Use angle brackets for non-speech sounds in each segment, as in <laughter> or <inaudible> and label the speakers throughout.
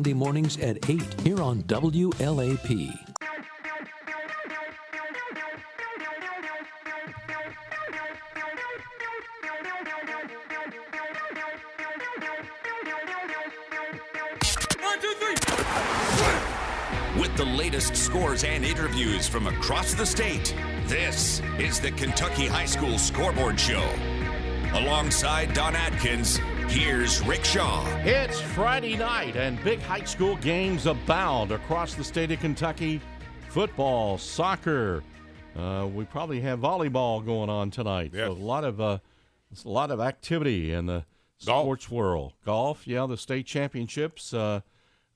Speaker 1: Sunday mornings at 8 here on WLAP.
Speaker 2: With the latest scores and interviews from across the state, this is the Kentucky High School Scoreboard Show. Alongside Don Atkins, here's Rick Shaw.
Speaker 3: It's Friday night, and big high school games abound across the state of Kentucky. Football, soccer. Uh, we probably have volleyball going on tonight.
Speaker 4: Yes.
Speaker 3: So a lot of uh, a lot of activity in the
Speaker 4: Golf.
Speaker 3: sports world. Golf, yeah, the state championships. Uh,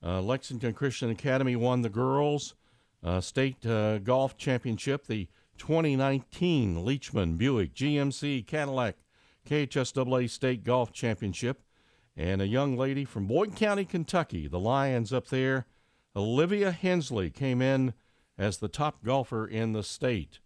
Speaker 3: uh, Lexington Christian Academy won the girls uh, state uh, golf championship. The 2019 Leachman Buick GMC Cadillac KHSAA State Golf Championship. And a young lady from Boyd County, Kentucky, the Lions up there, Olivia Hensley, came in as the top golfer in the state.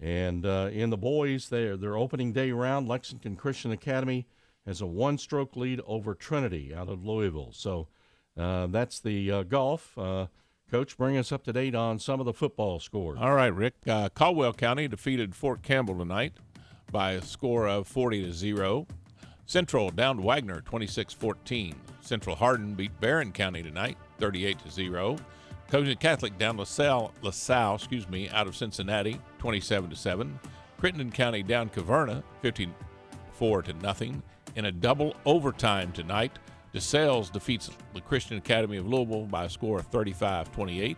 Speaker 3: And uh, in the boys, their their opening day round, Lexington Christian Academy has a one-stroke lead over Trinity out of Louisville. So uh, that's the uh, golf. Uh, Coach, bring us up to date on some of the football scores.
Speaker 4: All right, Rick. Uh, Caldwell County defeated Fort Campbell tonight by a score of 40 to 0. Central down to Waggener 26-14. Central Hardin beat Barren County tonight 38 to 0. Cogent Catholic down LaSalle, LaSalle, excuse me, out of Cincinnati 27 to 7. Crittenden County down Caverna 54 to nothing. In a double overtime tonight, DeSales defeats the Christian Academy of Louisville by a score of 35 28.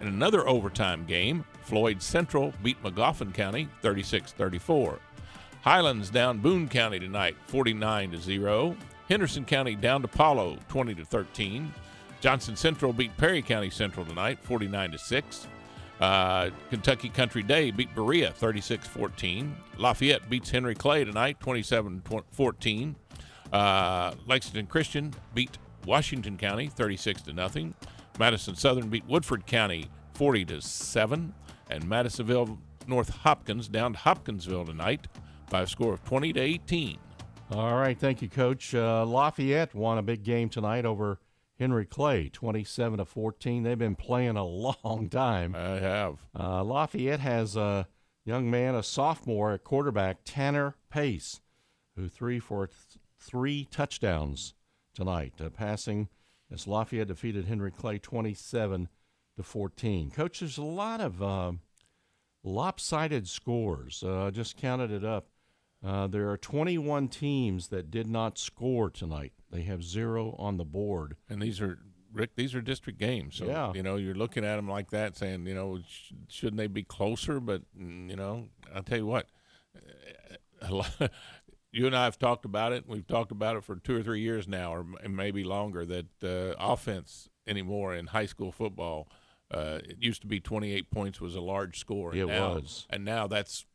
Speaker 4: In another overtime game, Floyd Central beat Magoffin County 36 34. Highlands down Boone County tonight 49 to 0. Henderson County down to Paulo 20 to 13. Johnson Central beat Perry County Central tonight 49 to 6. Uh, Kentucky Country Day beat Berea 36 14. Lafayette beats Henry Clay tonight 27 14. Uh, Lexington Christian beat Washington County 36 to nothing. Madison Southern beat Woodford County 40 to 7. And Madisonville North Hopkins down to Hopkinsville tonight by a score of 20 to 18.
Speaker 3: All right, thank you, Coach. Uh, Lafayette won a big game tonight over Henry Clay, 27 to 14. They've been playing a <laughs> long time.
Speaker 4: I have.
Speaker 3: Uh, Lafayette has a young man, a sophomore at quarterback, Tanner Pace, who threw for th- three touchdowns tonight, uh, passing as Lafayette defeated Henry Clay 27 to 14. Coach, there's a lot of uh, lopsided scores. Uh, I just counted it up. Uh, there are 21 teams that did not score tonight. They have zero on the board.
Speaker 4: And these are Rick. These are district games, so
Speaker 3: Yeah.
Speaker 4: you know you're looking at them like that, saying you know sh- shouldn't they be closer? But mm, you know, I'll tell you what. lot- <laughs> You and I have talked about it. We've talked about it for two or three years now, or m- maybe longer. That uh, offense anymore in high school football, uh, it used to be 28 points was a large score.
Speaker 3: It
Speaker 4: now-
Speaker 3: was.
Speaker 4: and now that's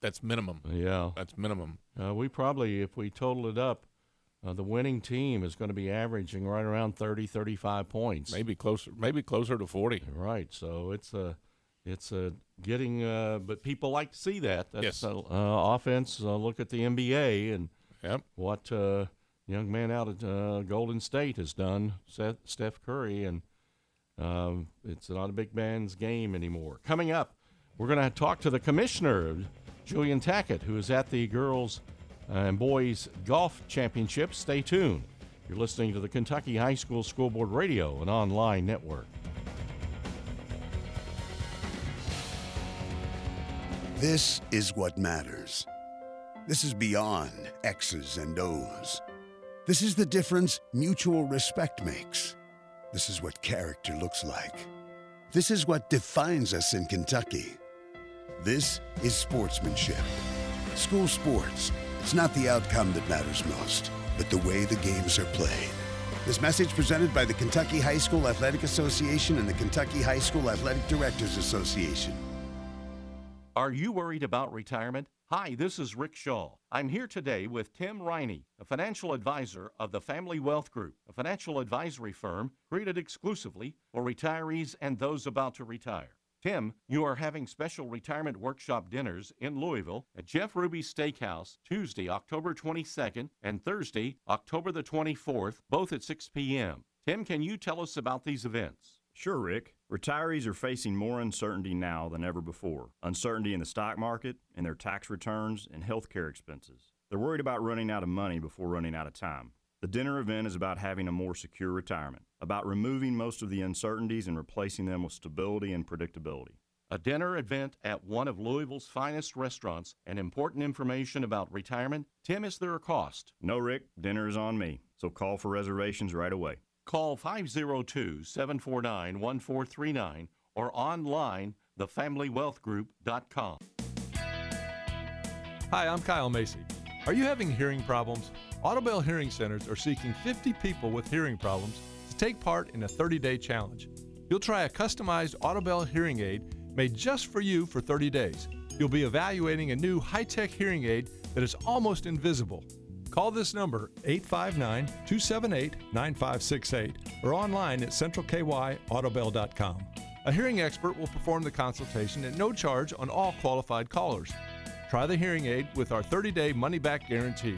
Speaker 4: that's minimum.
Speaker 3: Yeah.
Speaker 4: That's minimum.
Speaker 3: Uh, we probably, if we total it up, uh, the winning team is going to be averaging right around 30, 35 points.
Speaker 4: Maybe closer. Maybe closer to 40.
Speaker 3: Right. So it's a, it's a getting, uh, but people like to see that. That's
Speaker 4: Yes.
Speaker 3: uh, uh, offense. Uh, look at the NBA and
Speaker 4: Yep.
Speaker 3: what uh, young man out at uh, Golden State has done, Seth, Steph Curry, and um, it's not a big man's game anymore. Coming up, we're going to talk to the commissioner, Julian Tackett, who is at the girls uh, and boys golf championships. Stay tuned. You're listening to the Kentucky High School Scoreboard Radio and online network.
Speaker 5: This is what matters. This is beyond X's and O's. This is the difference mutual respect makes. This is what character looks like. This is what defines us in Kentucky. This is sportsmanship. School sports, it's not the outcome that matters most, but the way the games are played. This message presented by the Kentucky High School Athletic Association and the Kentucky High School Athletic Directors Association.
Speaker 3: Are you worried about retirement? Hi, this is Rick Shaw. I'm here today with Tim Riney, a financial advisor of the Family Wealth Group, a financial advisory firm created exclusively for retirees and those about to retire. Tim, you are having special retirement workshop dinners in Louisville at Jeff Ruby's Steakhouse Tuesday, October 22nd and Thursday, October the 24th, both at 6 p.m. Tim, can you tell us about these events?
Speaker 6: Sure, Rick. Retirees are facing more uncertainty now than ever before uncertainty in the stock market, in their tax returns, and health care expenses. They're worried about running out of money before running out of time. The dinner event is about having a more secure retirement, about removing most of the uncertainties and replacing them with stability and predictability.
Speaker 3: A dinner event at one of Louisville's finest restaurants and important information about retirement. Tim, is there a cost?
Speaker 6: No, Rick, dinner is on me, so call for reservations right away.
Speaker 3: Call 502 749 1439 or online thefamilywealthgroup.com.
Speaker 7: Hi, I'm Kyle Macy. Are you having hearing problems? Audibel Hearing Centers are seeking 50 people with hearing problems to take part in a 30 day challenge. You'll try a customized Audibel hearing aid made just for you for 30 days. You'll be evaluating a new high tech hearing aid that is almost invisible. Call this number 859 278 9568 or online at centralkyaudibel.com. A hearing expert will perform the consultation at no charge on all qualified callers. Try the hearing aid with our 30 day money back guarantee.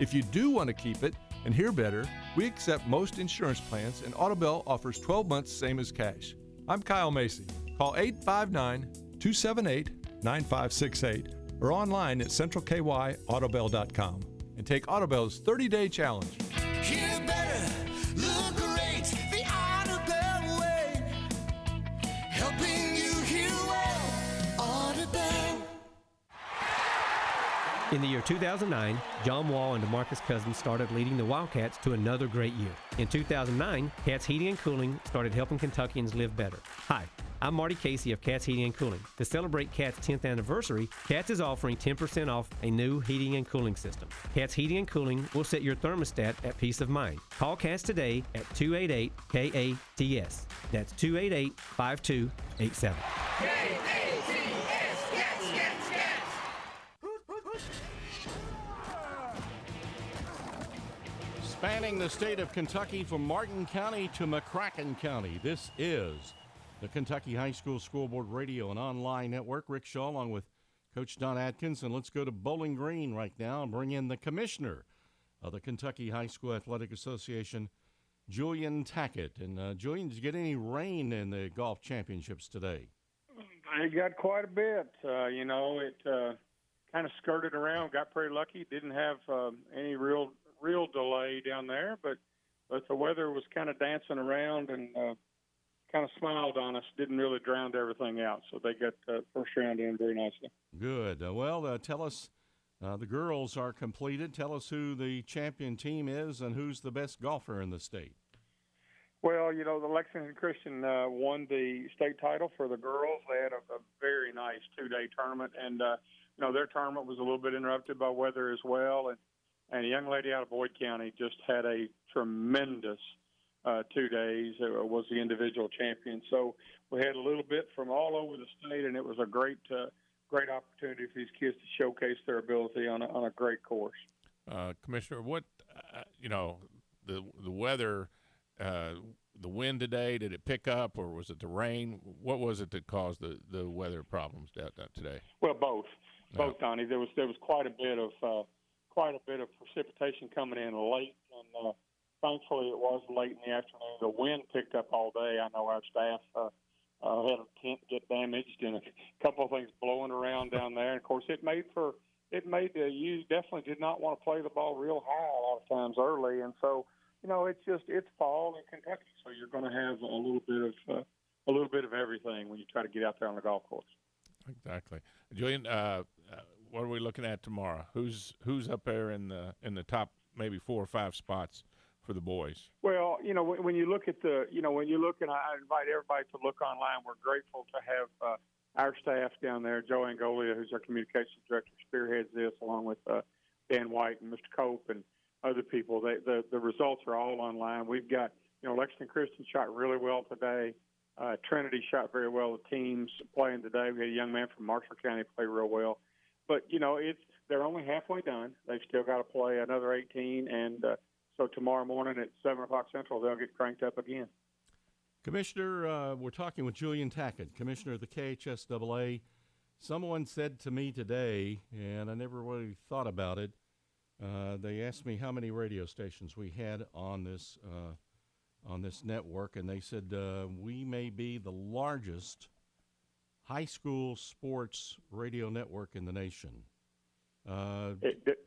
Speaker 7: If you do want to keep it and hear better, we accept most insurance plans and Audibel offers 12 months same as cash. I'm Kyle Macy. Call 859 278 9568 or online at centralkyaudibel.com and take Audibel's 30 day challenge.
Speaker 8: In the year 2009, John Wall and DeMarcus Cousins started leading the Wildcats to another great year. In 2009, Cats Heating and Cooling started helping Kentuckians live better. Hi, I'm Marty Casey of Cats Heating and Cooling. To celebrate Cats' 10th anniversary, Cats is offering 10% off a new heating and cooling system. Cats Heating and Cooling will set your thermostat at peace of mind. Call Cats today at 288 KATS. That's 288 5287.
Speaker 3: Spanning the state of Kentucky from Martin County to McCracken County, this is the Kentucky High School Scoreboard Radio and Online Network. Rick Shaw along with Coach Don Atkins. And let's go to Bowling Green right now and bring in the commissioner of the Kentucky High School Athletic Association, Julian Tackett. And uh, Julian, did you get any rain in the golf championships today?
Speaker 9: I got quite a bit. Uh, you know, it uh, kind of skirted around. Got pretty lucky. Didn't have um, any real real delay down there, but but the weather was kind of dancing around and uh, kind of smiled on us. Didn't really drown everything out. So they got uh, first round in very nicely.
Speaker 3: Good. Uh, well, uh, tell us. Uh, the girls are completed. Tell us who the champion team is and who's the best golfer in the state.
Speaker 9: Well, you know, the Lexington Christian uh, won the state title for the girls. They had a, a very nice two-day tournament, and uh, you know their tournament was a little bit interrupted by weather as well. And and a young lady out of Boyd County just had a tremendous uh, two days. Uh, was the individual champion. So we had a little bit from all over the state, and it was a great uh, great opportunity for these kids to showcase their ability on a, on a great course.
Speaker 4: Uh, Commissioner, what uh, you know the the weather, uh, the wind today? Did it pick up, or was it the rain? What was it that caused the, the weather problems down, down today?
Speaker 9: Well, both, both, Donnie. There was there was quite a bit of uh, quite a bit of precipitation coming in late, and uh, thankfully it was late in the afternoon. The wind picked up all day. I know our staff. Uh, uh, had a tent get damaged and a couple of things blowing around down there. And of course, it made for it made uh, you definitely did not want to play the ball real high a lot of times early, and so you know it's just it's fall in Kentucky, so you're going to have a little bit of uh, a little bit of everything when you try to get out there on the golf course.
Speaker 4: Exactly, Julian. Uh, uh, what are we looking at tomorrow? Who's who's up there in the in the top maybe four or five spots for the boys?
Speaker 9: Well, you know, when, when you look at the, you know, when you look, and I invite everybody to look online. We're grateful to have uh, our staff down there. Joe Angolia, who's our communications director, spearheads this along with uh, Dan White and Mr. Cope, and other people. They, the the results are all online. We've got you know Lexington Christian shot really well today. Uh, Trinity shot very well. The teams playing today. We had a young man from Marshall County play real well. But you know it's they're only halfway done. They've still got to play another 18, and uh, so tomorrow morning at seven o'clock central they'll get cranked up again.
Speaker 3: Commissioner, uh, we're talking with Julian Tackett, Commissioner of the KHSAA. Someone said to me today, and I never really thought about it. Uh, they asked me how many radio stations we had on this uh, on this network, and they said uh, we may be the largest high school sports radio network in the nation. Uh,
Speaker 9: It, it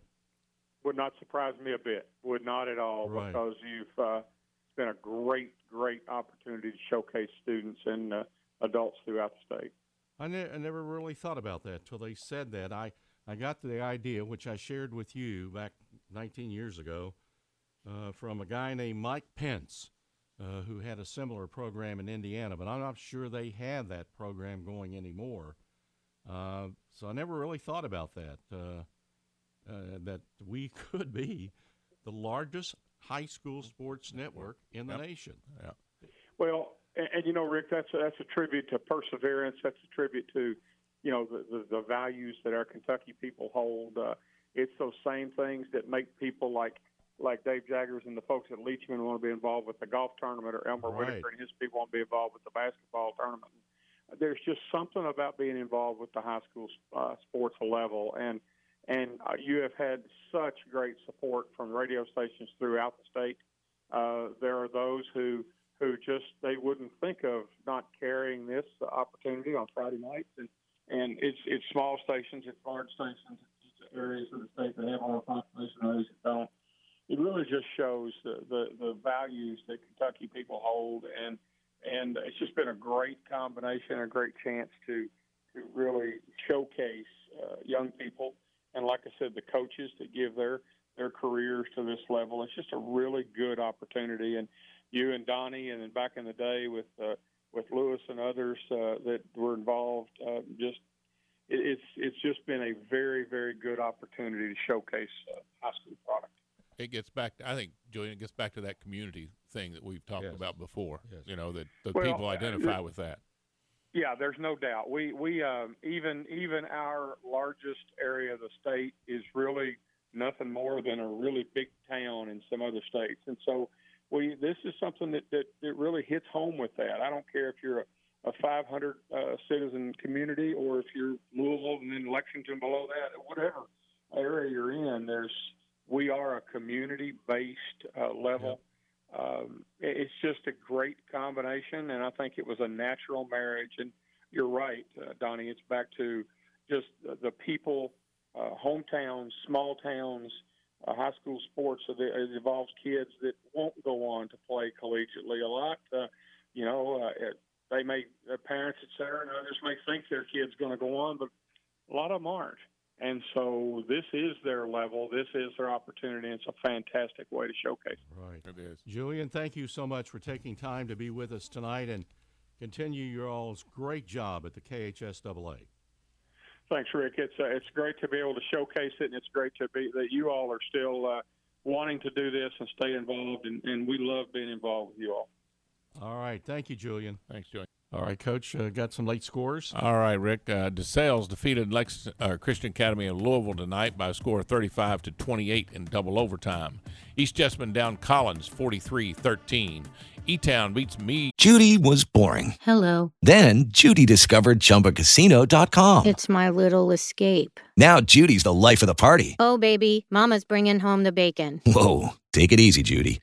Speaker 9: would not surprise me a bit. Would not at all
Speaker 3: Right.
Speaker 9: because you've uh, it's been a great, great opportunity to showcase students and uh, adults throughout the state.
Speaker 3: I, ne- I never really thought about that till they said that. I, I got the idea, which I shared with you back 19 years ago, uh, from a guy named Mike Pence, uh, who had a similar program in Indiana, but I'm not sure they have that program going anymore. Uh, so I never really thought about that, uh, uh, that we <laughs> could be the largest high school sports network in the
Speaker 4: Yep.
Speaker 3: nation.
Speaker 4: Yeah.
Speaker 9: Well, and, and you know, Rick, that's a, that's a tribute to perseverance. That's a tribute to, you know, the the, the values that our Kentucky people hold. Uh, it's those same things that make people like like Dave Jaggers and the folks at Leachman want to be involved with the golf tournament, or Elmer
Speaker 3: Right.
Speaker 9: Whitaker and his people want to be involved with the basketball tournament. There's just something about being involved with the high school uh, sports level, and and uh, you have had such great support from radio stations throughout the state. Uh, there are those who who just they wouldn't think of not carrying this opportunity on Friday nights, and and it's it's small stations, it's large stations, it's areas of the state that have more population, areas that don't. It really just shows the, the the values that Kentucky people hold, and and it's just been a great combination, a great chance to to really showcase uh, young people, and like I said, the coaches that give their their careers to this level. It's just a really good opportunity, and you and Donnie, and then back in the day with uh, with Lewis and others uh, that were involved, uh, just it, it's it's just been a very very good opportunity to showcase uh, high school product.
Speaker 4: It gets back. To, I think Julian, it gets back to that community thing that we've talked
Speaker 3: Yes.
Speaker 4: about before.
Speaker 3: Yes.
Speaker 4: You know that the
Speaker 9: Well,
Speaker 4: people
Speaker 9: uh,
Speaker 4: identify with that.
Speaker 9: Yeah, there's no doubt. We we um, even even our largest area of the state is really nothing more than a really big town in some other states, and so we this is something that that, that really hits home with that. I don't care if you're a, a 500 uh, citizen community or if you're Louisville and then Lexington below that, whatever area you're in. There's we are a community based uh, level um, it's just a great combination, and I think it was a natural marriage. And you're right, uh, Donnie. It's back to just the, people, uh, hometowns, small towns, uh, high school sports. So that it involves kids that won't go on to play collegiately a lot. Uh, you know, uh, it, they may their parents, et cetera, and others may think their kid's going to go on, but a lot of them aren't. And so this is their level. This is their opportunity. And it's a fantastic way to showcase.
Speaker 3: Right.
Speaker 4: It is.
Speaker 3: Julian, thank you so much for taking time to be with us tonight and continue your all's great job at the KHSAA.
Speaker 9: Thanks, Rick. It's uh, it's great to be able to showcase it, and it's great to be that you all are still uh, wanting to do this and stay involved, and, and we love being involved with you all.
Speaker 3: All right. Thank you, Julian.
Speaker 4: Thanks, Julian.
Speaker 3: All right, Coach, uh, got some late scores?
Speaker 4: All right, Rick. Uh, DeSales defeated Lex, uh, Christian Academy of Louisville tonight by a score of 35 to 28 in double overtime. East Jessamine down Collins 43-13. E-Town beats me.
Speaker 10: Judy was boring.
Speaker 11: Hello.
Speaker 10: Then Judy discovered ChumbaCasino.com.
Speaker 11: It's my little escape.
Speaker 10: Now Judy's the life of the party.
Speaker 11: Oh, baby, Mama's bringing home the bacon.
Speaker 10: Whoa, take it easy, Judy.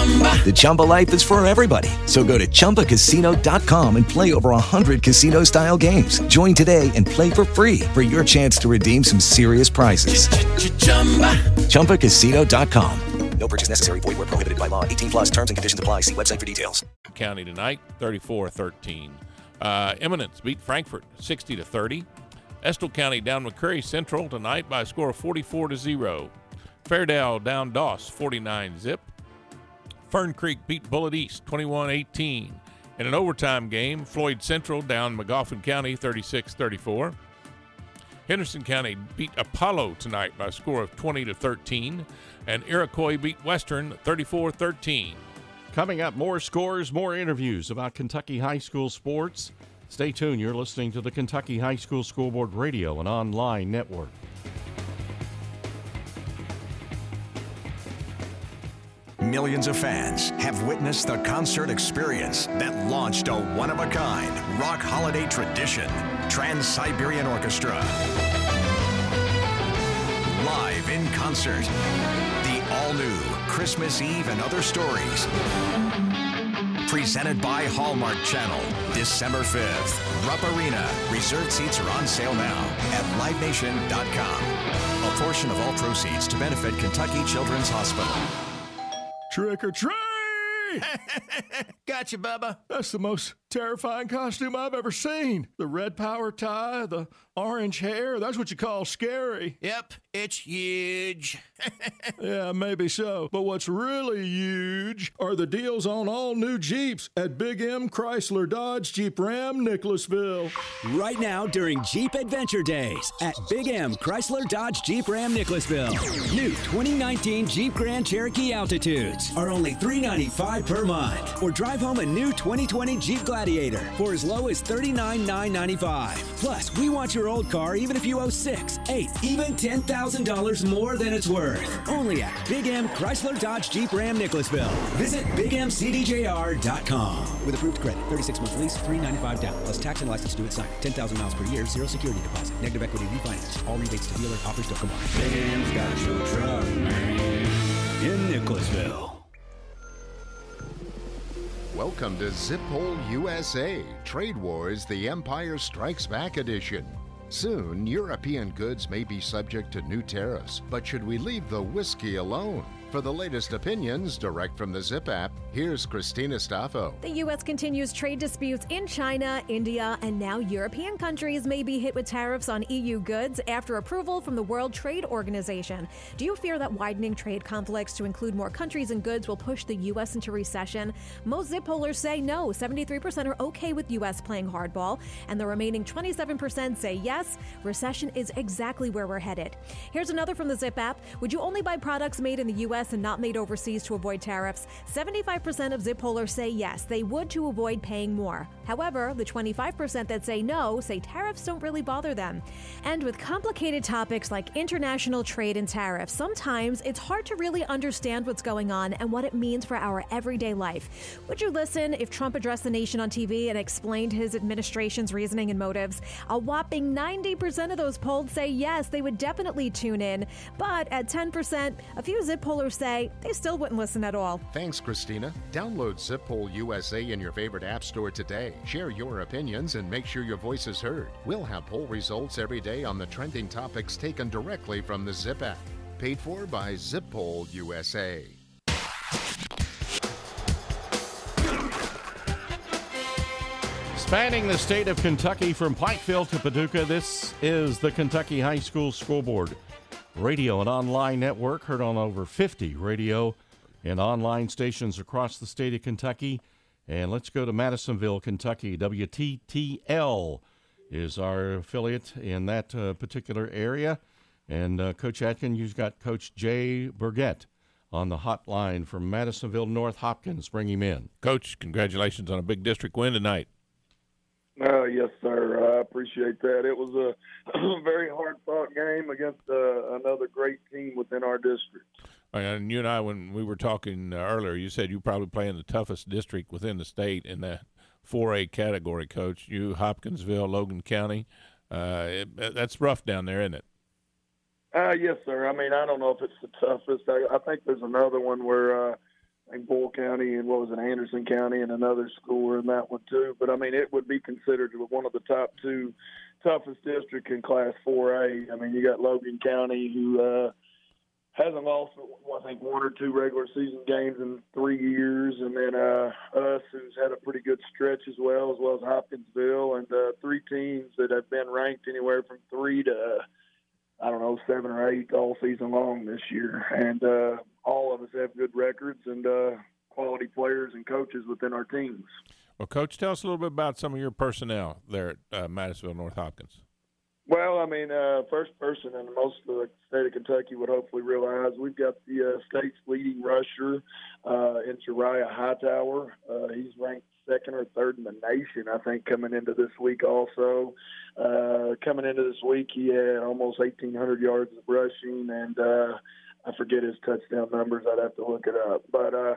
Speaker 10: The Chumba life is for everybody. So go to ChumbaCasino.com and play over 100 casino-style games. Join today and play for free for your chance to redeem some serious prizes. ChumbaCasino.com. No purchase necessary. Void where prohibited by law. 18 plus terms and conditions apply. See website for details.
Speaker 4: County tonight, 34-13. Uh, Eminence beat Frankfort 60 to 30. Estill County down McCreary Central tonight by a score of 44 to 0. Fairdale down Doss 49 zip. Fern Creek beat Bullitt East 21-18. In an overtime game, Floyd Central down Magoffin County 36-34. Henderson County beat Apollo tonight by a score of 20 to 13, and Iroquois beat Western 34 13.
Speaker 3: Coming up, more scores, more interviews about Kentucky high school sports. Stay tuned. You're listening to the Kentucky High School Scoreboard Radio and online network.
Speaker 12: Millions of fans have witnessed the concert experience that launched a one of a kind rock holiday tradition Trans Siberian Orchestra. Live in concert, the all new Christmas Eve and Other Stories. Presented by Hallmark Channel, December 5th, Rupp Arena. Reserved seats are on sale now at livenation.com. A portion of all proceeds to benefit Kentucky Children's Hospital.
Speaker 13: Trick or treat! <laughs> gotcha, Bubba. That's the most terrifying costume I've ever seen. The red power tie, the orange hair, that's what you call scary.
Speaker 14: Yep, it's huge. <laughs>
Speaker 13: yeah, maybe so. But what's really huge are the deals on all new Jeeps at Big M Chrysler Dodge Jeep Ram Nicholasville.
Speaker 15: Right now during Jeep Adventure Days at Big M Chrysler Dodge Jeep Ram Nicholasville. New 2019 Jeep Grand Cherokee Altitudes are only 395 per month. Or drive home a new 2020 Jeep Gladiator for as low as $39,995. Plus, we want your old car even if you owe six, eight, even $10,000 more than it's worth. Only at Big M Chrysler Dodge Jeep Ram Nicholasville. Visit BigMCDJR.com. With approved credit, 36 month lease, 395 down, plus tax and license due at sign. 10,000 miles per year, zero security deposit. Negative equity refinance. All rebates to dealer offers still come on.
Speaker 16: Big M's got your truck, man.
Speaker 15: In Nicholasville.
Speaker 17: Welcome to Zip Poll USA Trade Wars The Empire Strikes Back edition. Soon, European goods may be subject to new tariffs, but should we leave the whiskey alone? For the latest opinions, direct from the Zip app, here's Christina Staffo.
Speaker 18: The U.S. continues trade disputes in China, India, and now European countries may be hit with tariffs on EU goods after approval from the World Trade Organization. Do you fear that widening trade conflicts to include more countries and goods will push the U.S. into recession? Most Zip pollers say no. 73% are okay with U.S. playing hardball, and the remaining 27% say yes. Recession is exactly where we're headed. Here's another from the Zip app. Would you only buy products made in the U.S. and not made overseas to avoid tariffs? 75% of Zip pollers say yes, they would to avoid paying more. However, the 25% that say no say tariffs don't really bother them. And with complicated topics like international trade and tariffs, sometimes it's hard to really understand what's going on and what it means for our everyday life. Would you listen if Trump addressed the nation on TV and explained his administration's reasoning and motives? A whopping 90% of those polled say yes, they would definitely tune in. But at 10%, a few Zip pollers say they still wouldn't listen at all.
Speaker 17: Thanks, Christina. Download Zip Poll USA in your favorite app store today. Share your opinions and make sure your voice is heard. We'll have poll results every day on the trending topics taken directly from the Zip app. Paid for by Zip Poll USA.
Speaker 3: Spanning the state of Kentucky from Pikeville to Paducah, this is the Kentucky High School Scoreboard radio and online network, heard on over 50 radio and online stations across the state of Kentucky. And let's go to Madisonville, Kentucky. WTTL is our affiliate in that uh, particular area. And uh, Coach Atkin, you've got Coach Jay Burgett on the hotline from Madisonville North Hopkins. Bring him in.
Speaker 4: Coach, congratulations on a big district win tonight.
Speaker 19: Uh, yes, sir. I appreciate that. It was a <clears throat> very hard fought game against uh, another great team within our district.
Speaker 4: And you and I, when we were talking uh, earlier, you said you probably play in the toughest district within the state in the 4A category, Coach. You, Hopkinsville, Logan County. Uh, it, that's rough down there, isn't it?
Speaker 19: Uh, yes, sir. I mean, I don't know if it's the toughest. I, I think there's another one where uh, I think Boyle County and what was it, Anderson County, and another school were in that one too. But I mean, it would be considered one of the top two toughest districts in Class 4A. I mean, you got Logan County who uh, hasn't lost, I think, one or two regular season games in three years, and then uh, us who's had a pretty good stretch as well, as well as Hopkinsville, and uh, three teams that have been ranked anywhere from three to I don't know seven or eight all season long this year, and uh, all of us have good records and uh, quality players and coaches within our teams.
Speaker 4: Well, Coach, tell us a little bit about some of your personnel there at uh, Madisonville North Hopkins.
Speaker 19: Well, I mean, uh, first person and most of the state of Kentucky would hopefully realize we've got the uh, state's leading rusher uh, in Jariah Hightower. Uh, he's ranked second or third in the nation, I think, coming into this week. Also, uh, coming into this week, he had almost 1,800 yards of rushing, and uh, I forget his touchdown numbers. I'd have to look it up, but. Uh,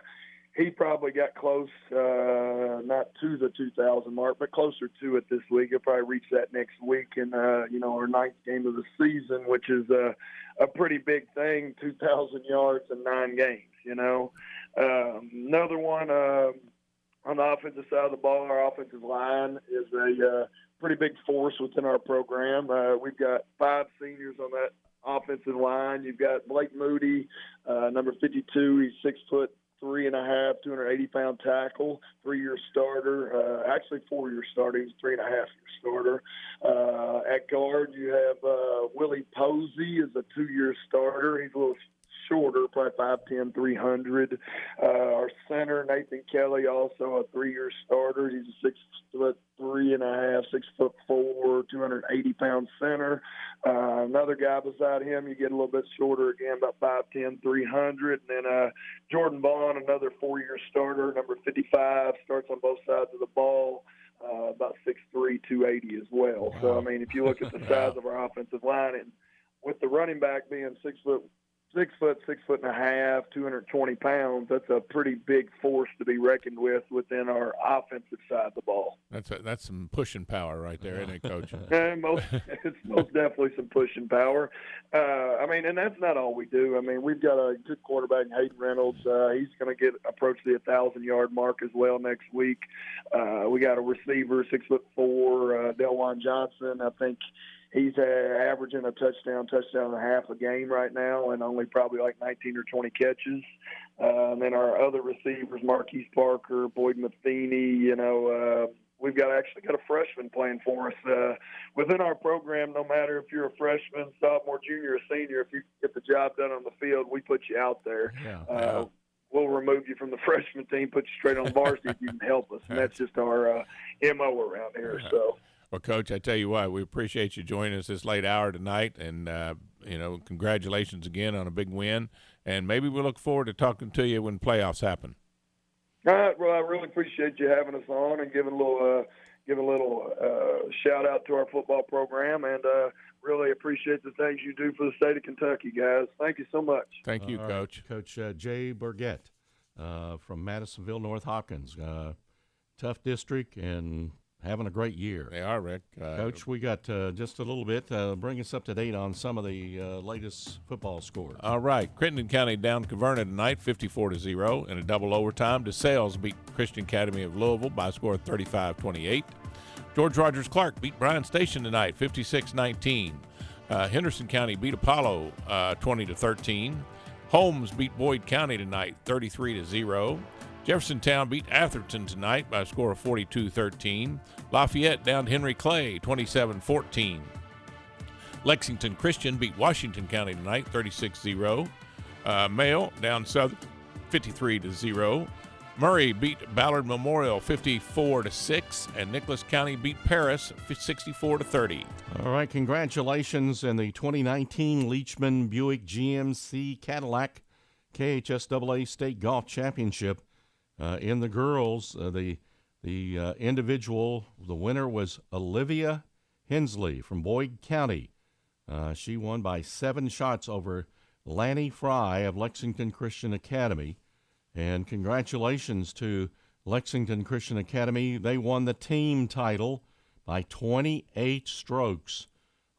Speaker 19: he probably got close, uh, not to the 2,000 mark, but closer to it this week. He'll probably reach that next week in, uh, you know, our ninth game of the season, which is a, a pretty big thing, 2,000 yards in nine games, you know. Um, another one uh, on the offensive side of the ball, our offensive line is a uh, pretty big force within our program. Uh, we've got five seniors on that offensive line. You've got Blake Moody, uh, number 52. He's six foot three and a half, 280 pound tackle, three year starter, uh, actually four year starter. He's three and a half year starter. Uh, at guard, you have uh, Willie Posey is a two year starter. He's a little shorter, probably 5'10", 300. Uh, our center, Nathan Kelly, also a three-year starter. He's a six foot three and a half, six foot four, 280 pound center. Uh, another guy beside him, you get a little bit shorter again, about 5'10", 300. And then uh, Jordan Vaughn, another four-year starter, number 55, starts on both sides of the ball. Uh, about 6'3", 280 as well. Wow. So, I mean, if you look at the <laughs> size of our offensive line and with the running back being six foot six foot, six foot and a half, 220 pounds. That's a pretty big force to be reckoned with within our offensive side of the ball.
Speaker 4: That's a, that's some pushing power right there, isn't it, <laughs> Coach?
Speaker 19: and most, it's most definitely some pushing power. Uh, I mean, and that's not all we do. I mean, we've got a good quarterback, Hayden Reynolds. Uh, he's going to get approach the 1,000 yard mark as well next week. Uh, we got a receiver, six foot four, uh, Delwan Johnson. I think he's uh, averaging a touchdown, touchdown and a half a game right now, and only probably like 19 or 20 catches. Uh, and then our other receivers, Marquise Parker, Boyd Matheny, you know, uh, we've got actually got a freshman playing for us uh, within our program. No matter if you're a freshman, sophomore, junior, or senior, if you get the job done on the field, we put you out there.
Speaker 4: Yeah.
Speaker 19: Uh, we'll remove you from the <laughs> freshman team, put you straight on varsity if you can help us, and that's just our uh, mo around here. So.
Speaker 4: Well, Coach, I tell you what, we appreciate you joining us this late hour tonight, and uh, you know, congratulations again on a big win. And maybe we look forward to talking to you when playoffs happen.
Speaker 19: All right. Well, I really appreciate you having us on and giving a little, uh, giving a little uh, shout out to our football program, and uh, really appreciate the things you do for the state of Kentucky, guys. Thank you so much.
Speaker 4: Thank you,
Speaker 3: All
Speaker 4: Coach.
Speaker 3: Right. Coach uh, Jay Burgett uh, from Madisonville North Hopkins. Uh, tough district and having a great year.
Speaker 4: They are, Rick.
Speaker 3: Uh, Coach, we got uh, just a little bit. Uh, bring us up to date on some of the uh, latest football scores.
Speaker 4: All right. Crittenden County down Caverna tonight, 54 to 0 in a double overtime. DeSales beat Christian Academy of Louisville by a score of 35 28. George Rogers Clark beat Bryan Station tonight, 56 19. Uh, Henderson County beat Apollo uh, 20 to 13. Holmes beat Boyd County tonight, 33 to 0. Jeffersontown beat Atherton tonight by a score of 42 13. Lafayette downed Henry Clay 27 14. Lexington Christian beat Washington County tonight 36 0. Uh, Male down South 53 0. Murray beat Ballard Memorial 54 6, and Nicholas County beat Paris 64 30.
Speaker 3: All right, congratulations in the 2019 Leachman Buick GMC Cadillac KHSAA State Golf Championship. Uh, in the girls, uh, the the uh, individual, the winner was Olivia Hensley from Boyd County. She won by seven shots over Lanny Fry of Lexington Christian Academy. And congratulations to Lexington Christian Academy. They won the team title by 28 strokes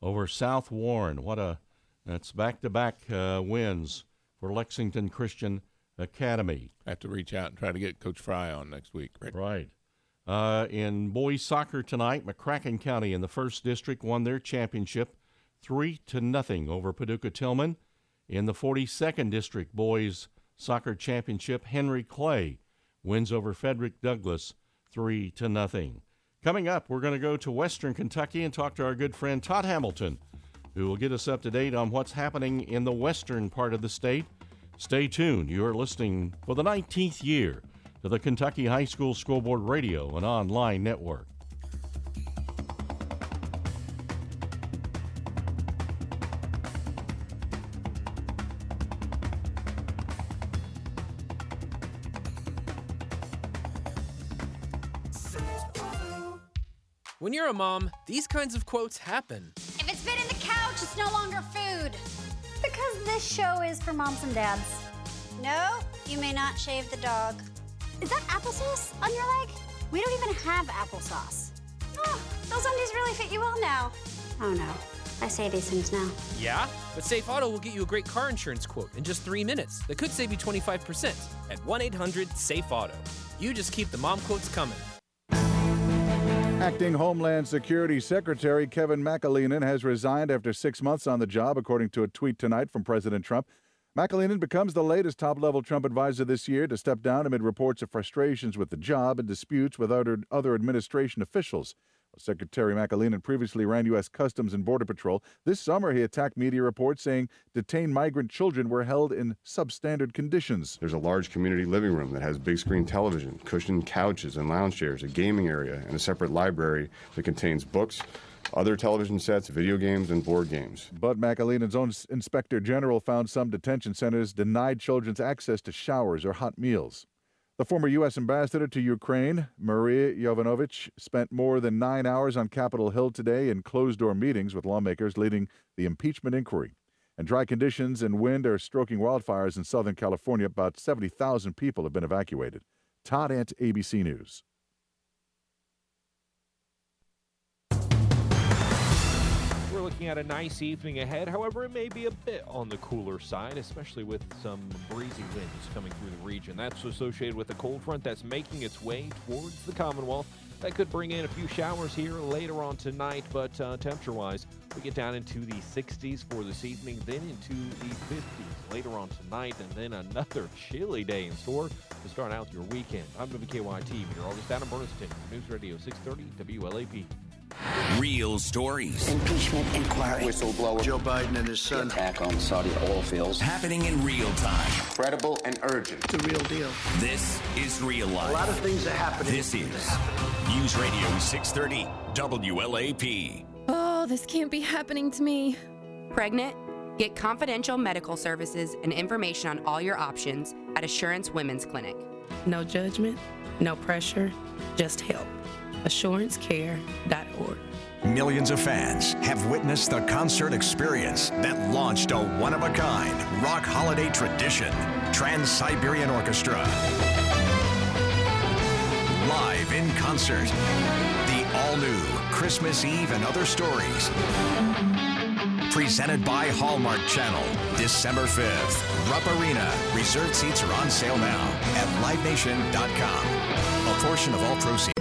Speaker 3: over South Warren. What a that's back-to-back wins for Lexington Christian Academy.
Speaker 4: I have to reach out and try to get Coach Fry on next week. Right.
Speaker 3: Right. Uh, in boys soccer tonight, McCracken County in the first district won their championship three to nothing over Paducah Tilghman. In the 42nd district boys soccer championship, Henry Clay wins over Frederick Douglass three to nothing. Coming up, we're going to go to Western Kentucky and talk to our good friend Todd Hamilton, who will get us up to date on what's happening in the western part of the state. Stay tuned. You're listening for the 19th year to the Kentucky High School Scoreboard Radio and Online Network.
Speaker 14: When you're a mom, these kinds of quotes happen.
Speaker 20: If it's been in the couch, it's no longer food. Because this show is for moms and dads. No, you may not shave the dog. Is that applesauce on your leg? We don't even have applesauce. Oh, those undies really fit you well now. Oh no, I say these things now.
Speaker 14: Yeah? But Safe Auto will get you a great car insurance quote in just three minutes that could save you 25% at 1 800 SAFE Auto. You just keep the mom quotes coming.
Speaker 21: Acting Homeland Security Secretary Kevin McAleenan has resigned after six months on the job, according to a tweet tonight from President Trump. McAleenan becomes the latest top level Trump advisor this year to step down amid reports of frustrations with the job and disputes with other, other administration officials. Secretary McAleenan previously ran U.S. Customs and Border Patrol. This summer, he attacked media reports saying detained migrant children were held in substandard conditions.
Speaker 22: There's a large community living room that has big screen television, cushioned couches and lounge chairs, a gaming area, and a separate library that contains books, other television sets, video games, and board games.
Speaker 21: But McAleenan's own inspector general found some detention centers denied children's access to showers or hot meals. The former U.S. ambassador to Ukraine, Maria Yovanovitch, spent more than nine hours on Capitol Hill today in closed door meetings with lawmakers leading the impeachment inquiry. And dry conditions and wind are stroking wildfires in Southern California. About 70,000 people have been evacuated. Todd Ant, ABC News.
Speaker 23: Looking at a nice evening ahead. However, it may be a bit on the cooler side, especially with some breezy winds coming through the region. That's associated with a cold front that's making its way towards the Commonwealth. That could bring in a few showers here later on tonight, but uh, temperature wise, we get down into the 60s for this evening, then into the 50s later on tonight, and then another <laughs> chilly day in store to start out your weekend. I'm WKYT meteorologist Adam Burniston, News Radio 630 WLAP.
Speaker 2: Real stories.
Speaker 24: Impeachment inquiry.
Speaker 25: Whistleblower.
Speaker 24: Joe Biden and his son.
Speaker 25: The attack on Saudi oil fields.
Speaker 2: Happening in real time.
Speaker 25: Credible and urgent.
Speaker 24: It's a real deal.
Speaker 2: This is real life.
Speaker 24: A lot of things are happening.
Speaker 2: This is News Radio 630 WLAP.
Speaker 26: Oh, this can't be happening to me.
Speaker 27: Pregnant? Get confidential medical services and information on all your options at Assurance Women's Clinic.
Speaker 26: No judgment, no pressure, just help. AssuranceCare.org.
Speaker 12: Millions of fans have witnessed the concert experience that launched a one of a kind rock holiday tradition Trans Siberian Orchestra. Live in concert, the all new Christmas Eve and Other Stories. Presented by Hallmark Channel, December 5th, Rupp Arena. Reserved seats are on sale now at livenation.com. A portion of all proceeds.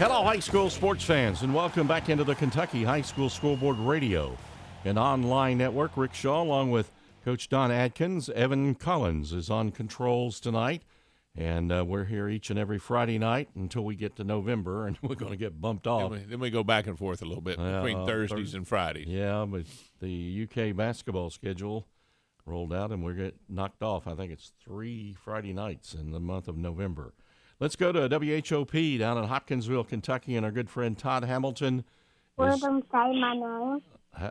Speaker 3: Hello, high school sports fans, and welcome back into the Kentucky High School Scoreboard Radio and online network. Rick Shaw, along with Coach Don Atkins. Evan Collins is on controls tonight, and uh, we're here each and every Friday night until we get to November, and <laughs> we're going to get bumped off.
Speaker 4: Then we, then we go back and forth a little bit between
Speaker 3: Uh,
Speaker 4: Thursdays
Speaker 3: Thurs-
Speaker 4: and Fridays.
Speaker 3: Yeah, but the UK basketball schedule rolled out, and we're get knocked off. I think it's three Friday nights in the month of November. Let's go to WHOP down in Hopkinsville, Kentucky, and our good friend Todd Hamilton.
Speaker 28: Will
Speaker 3: is-
Speaker 28: them say my name?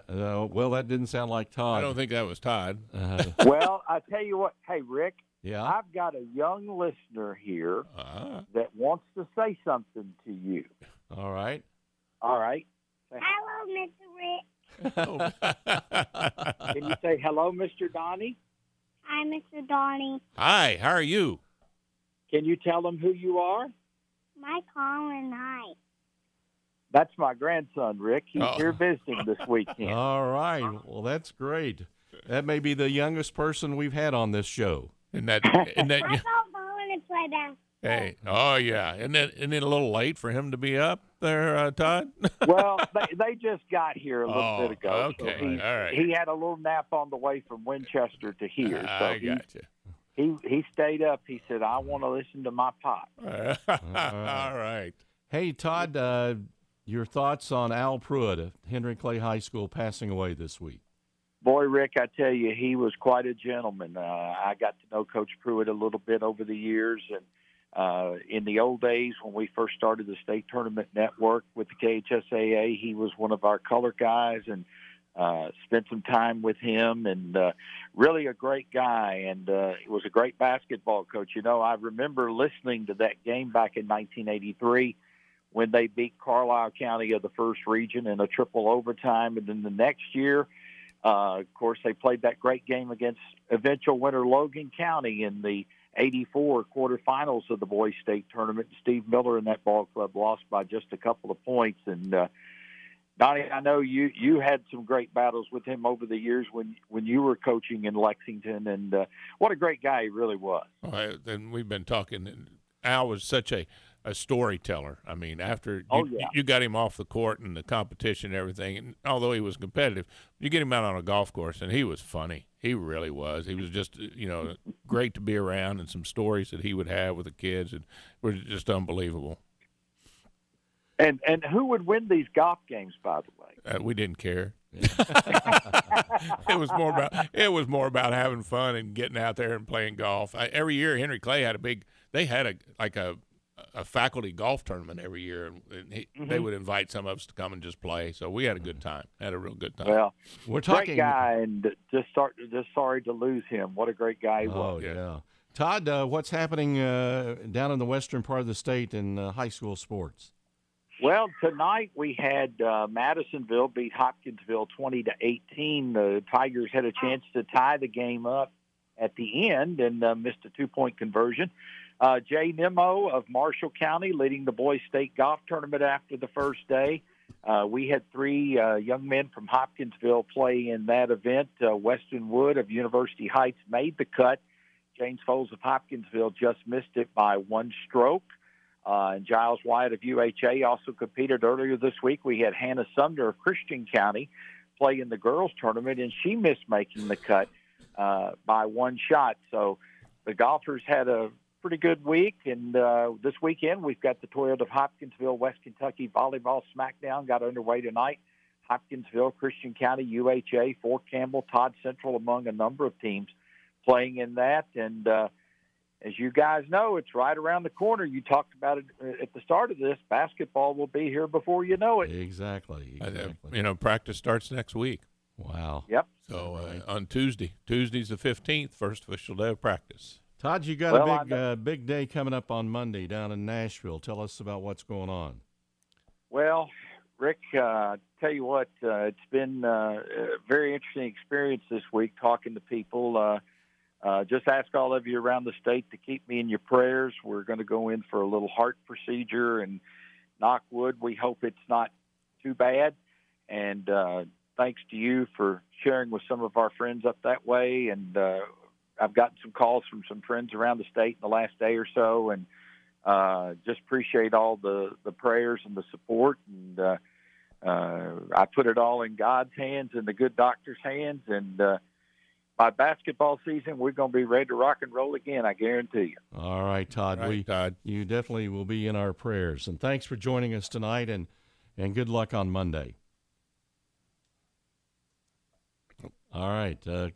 Speaker 3: Uh, well, that didn't sound like Todd.
Speaker 4: I don't think that was Todd.
Speaker 3: Uh, <laughs>
Speaker 29: well, I tell you what. Hey, Rick.
Speaker 3: Yeah.
Speaker 29: I've got a young listener here
Speaker 4: Uh-huh.
Speaker 29: that wants to say something to you.
Speaker 3: all right.
Speaker 29: All right. Say-
Speaker 28: Hello, Mr. Rick.
Speaker 29: Can you say hello, Mr. Donnie?
Speaker 28: Hi, Mr. Donnie.
Speaker 4: Hi, how are you?
Speaker 29: Can you tell them who you are?
Speaker 28: Mike Holland, hi.
Speaker 29: That's my grandson, Rick. He's
Speaker 3: Oh.
Speaker 29: here visiting this <laughs> weekend.
Speaker 3: All right. Well, that's great. That may be the youngest person we've had on this show.
Speaker 4: And that,
Speaker 28: I don't want to play
Speaker 4: Hey, oh yeah, and then and then a little late for him to be up there, uh, Todd. <laughs>
Speaker 29: well, they, they just got here a little
Speaker 4: Oh,
Speaker 29: bit ago. so
Speaker 4: okay.
Speaker 29: he,
Speaker 4: All right.
Speaker 29: he had a a little nap on the way from Winchester to here. So
Speaker 4: I
Speaker 29: he,
Speaker 4: got you.
Speaker 29: He he stayed up. He said, "I want to listen to my pop." <laughs>
Speaker 4: All right.
Speaker 3: Hey, Todd, uh, your thoughts on Al Pruitt of Henry Clay High School passing away this week?
Speaker 29: Boy, Rick, I tell you, he was quite a gentleman. Uh, I got to know Coach Pruitt a little bit over the years, and uh, in the old days when we first started the state tournament network with the KHSAA, he was one of our color guys, and uh, spent some time with him, and uh, really a great guy, and uh, was a great basketball coach. You know, I remember listening to that game back in 1983 when they beat Carlisle County of the first region in a triple overtime, and then the next year. Uh, of course, they played that great game against eventual winner Logan County in the 84 quarterfinals of the boys state tournament. Steve Miller and that ball club lost by just a couple of points. And uh, Donnie, I know you you had some great battles with him over the years when when you were coaching in Lexington, and uh, what a great guy he really was.
Speaker 4: Right, then we've been talking. and Al was such a, a storyteller. I mean, after you,
Speaker 29: Oh, yeah.
Speaker 4: you got him off the court and the competition and everything, and although he was competitive, you get him out on a golf course and he was funny. He really was. He was just, you know, great to be around and some stories that he would have with the kids and were just unbelievable.
Speaker 29: And and who would win these golf games, by the way?
Speaker 4: Uh, we didn't care. <laughs> it was more about it was more about having fun and getting out there and playing golf. I, every year, Henry Clay had a big. They had a like a a faculty golf tournament every year, and he, they
Speaker 29: Mhm.
Speaker 4: would invite some of us to come and just play. So we had a good time. Had a real good time.
Speaker 29: Well,
Speaker 3: We're talking
Speaker 29: great
Speaker 3: talking-
Speaker 29: guy, and just start just sorry to lose him. What a great guy he
Speaker 3: Oh,
Speaker 29: was.
Speaker 3: yeah. Todd, uh, what's happening uh, down in the western part of the state in uh, high school sports?
Speaker 29: Well, tonight we had uh, Madisonville beat Hopkinsville twenty to eighteen. The Tigers had a chance to tie the game up at the end and uh, missed a two-point conversion. Uh, Jay Nemo of Marshall County leading the boys' state golf tournament after the first day. Uh, we had three uh, young men from Hopkinsville play in that event. Uh, Weston Wood of University Heights made the cut. James Foles of Hopkinsville just missed it by one stroke. Uh, and Giles Wyatt of UHA also competed earlier this week. We had Hannah Sumner of Christian County play in the girls tournament, and she missed making the cut uh, by one shot. So the golfers had a pretty good week. And uh, this weekend, we've got the Toyota of Hopkinsville, West Kentucky volleyball smackdown got underway tonight. Hopkinsville, Christian County, UHA, Fort Campbell, Todd Central, among a number of teams playing in that. And uh, as you guys know, it's right around the corner. You talked about it uh, at the start of this. Basketball will be here before you know it.
Speaker 3: Exactly.
Speaker 4: Uh, you know, practice starts next week.
Speaker 3: Wow.
Speaker 29: Yep.
Speaker 4: So uh, on Tuesday, Tuesday's the fifteenth, first official day of practice.
Speaker 3: Todd, you got
Speaker 29: Well,
Speaker 3: a
Speaker 29: I
Speaker 3: big uh, big day coming up on Monday down in Nashville. Tell us about what's going on.
Speaker 29: Well, Rick, uh, tell you what, uh, it's been uh, a very interesting experience this week talking to people. Uh, just ask all of you around the state to keep me in your prayers. We're going to go in for a little heart procedure and knock wood. We hope it's not too bad. And uh, thanks to you for sharing with some of our friends up that way. And uh, I've gotten some calls from some friends around the state in the last day or so, and uh, just appreciate all the the prayers and the support. And uh, uh, I put it all in God's hands and the good doctor's hands. And uh, by basketball season, we're going to be ready to rock and roll again. I guarantee you.
Speaker 3: All right, Todd.
Speaker 4: All right,
Speaker 3: we
Speaker 4: Todd.
Speaker 3: you definitely will be in our prayers. And thanks for joining us tonight. And and good luck on Monday. All right, uh,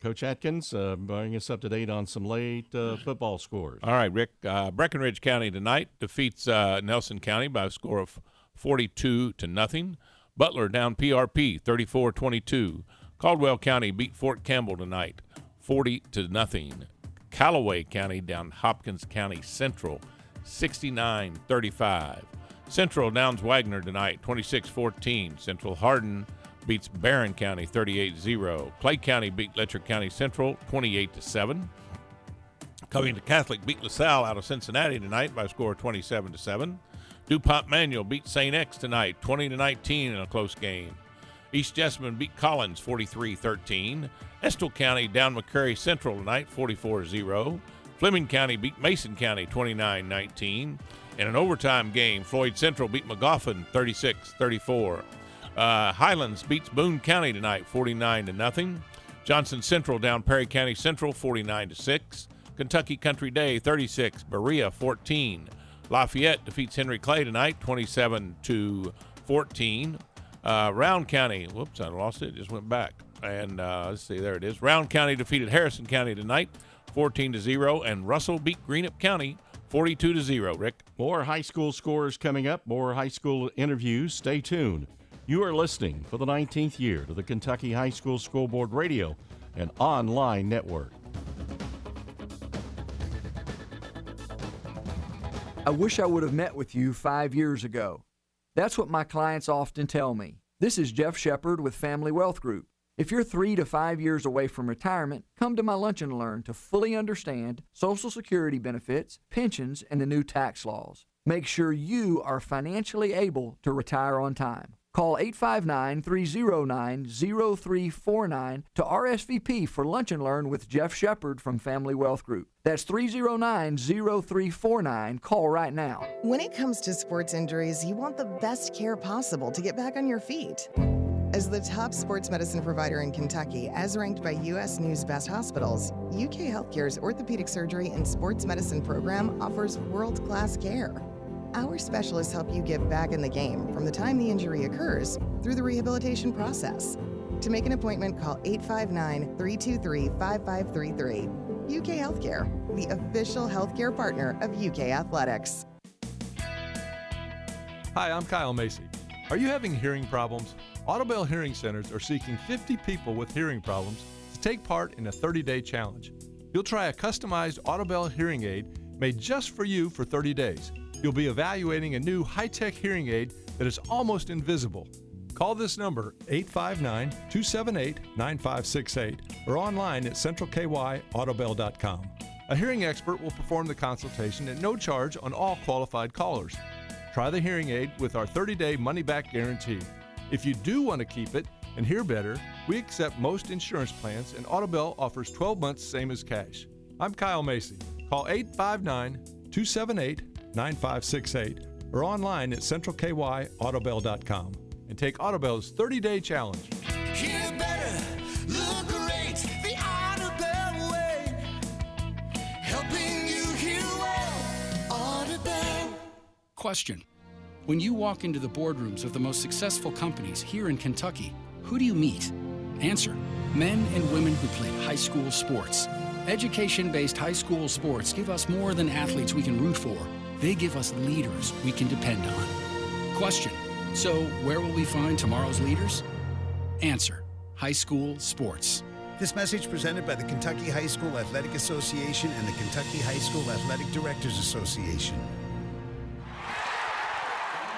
Speaker 3: Coach Atkins, uh, bring us up to date on some late uh, football scores.
Speaker 4: All right, Rick. Uh, Breckinridge County tonight defeats uh, Nelson County by a score of 42 to nothing. Butler down PRP 34-22. Caldwell County beat Fort Campbell tonight 40 to nothing. Callaway County down Hopkins County Central 69-35. Central downs Waggener tonight 26-14. Central Hardin beats Barren County 38-0. Clay County beat Letcher County Central 28 to 7. Covington Catholic beat LaSalle out of Cincinnati tonight by a score of 27 to 7. DuPont Manual beat St. X tonight 20 to 19 in a close game. East Jessamine beat Collins 43 13. Estill County down McCreary Central tonight 44 0. Fleming County beat Mason County 29 19. In an overtime game, Floyd Central beat Magoffin 36 34. Uh, Highlands beats Boone County tonight 49 to nothing. Johnson Central down Perry County Central 49 to 6. Kentucky Country Day 36, Berea 14. Lafayette defeats Henry Clay tonight 27 to 14. Uh, Rowan County, whoops, I lost it. it. Just went back. And uh, let's see, there it is. Rowan County defeated Harrison County tonight, 14 to zero, and Russell beat Greenup County, 42 to zero. Rick,
Speaker 3: more high school scores coming up. More high school interviews. Stay tuned. You are listening for the 19th year to the Kentucky High School Scoreboard Radio and online network.
Speaker 30: I wish I would have met with you five years ago. That's what my clients often tell me. This is Jeff Shepard with Family Wealth Group. If you're three to five years away from retirement, come to my Lunch and Learn to fully understand Social Security benefits, pensions, and the new tax laws. Make sure you are financially able to retire on time. Call 859 309 0349 to RSVP for Lunch and Learn with Jeff Shepard from Family Wealth Group. That's 309 0349. Call right now.
Speaker 31: When it comes to sports injuries, you want the best care possible to get back on your feet. As the top sports medicine provider in Kentucky, as ranked by U.S. News Best Hospitals, UK Healthcare's orthopedic surgery and sports medicine program offers world class care. Our specialists help you get back in the game from the time the injury occurs through the rehabilitation process. To make an appointment, call 859 323 5533. UK Healthcare, the official healthcare partner of UK Athletics.
Speaker 7: Hi, I'm Kyle Macy. Are you having hearing problems? Audibel Hearing Centers are seeking 50 people with hearing problems to take part in a 30 day challenge. You'll try a customized Audibel hearing aid made just for you for 30 days. You'll be evaluating a new high tech hearing aid that is almost invisible. Call this number 859 278 9568 or online at centralkyaudibel.com. A hearing expert will perform the consultation at no charge on all qualified callers. Try the hearing aid with our 30 day money back guarantee. If you do want to keep it and hear better, we accept most insurance plans and Audibel offers 12 months same as cash. I'm Kyle Macy. Call 859 278 9568 or online at centralkyaudibel.com and take Audibel's 30 day challenge.
Speaker 32: Hear better, look great, the Audibel way. Helping you hear well, Audubell.
Speaker 33: Question When you walk into the boardrooms of the most successful companies here in Kentucky, who do you meet? Answer Men and women who play high school sports. Education based high school sports give us more than athletes we can root for, they give us leaders we can depend on. Question So, where will we find tomorrow's leaders? Answer High school sports.
Speaker 34: This message presented by the Kentucky High School Athletic Association and the Kentucky High School Athletic Directors Association.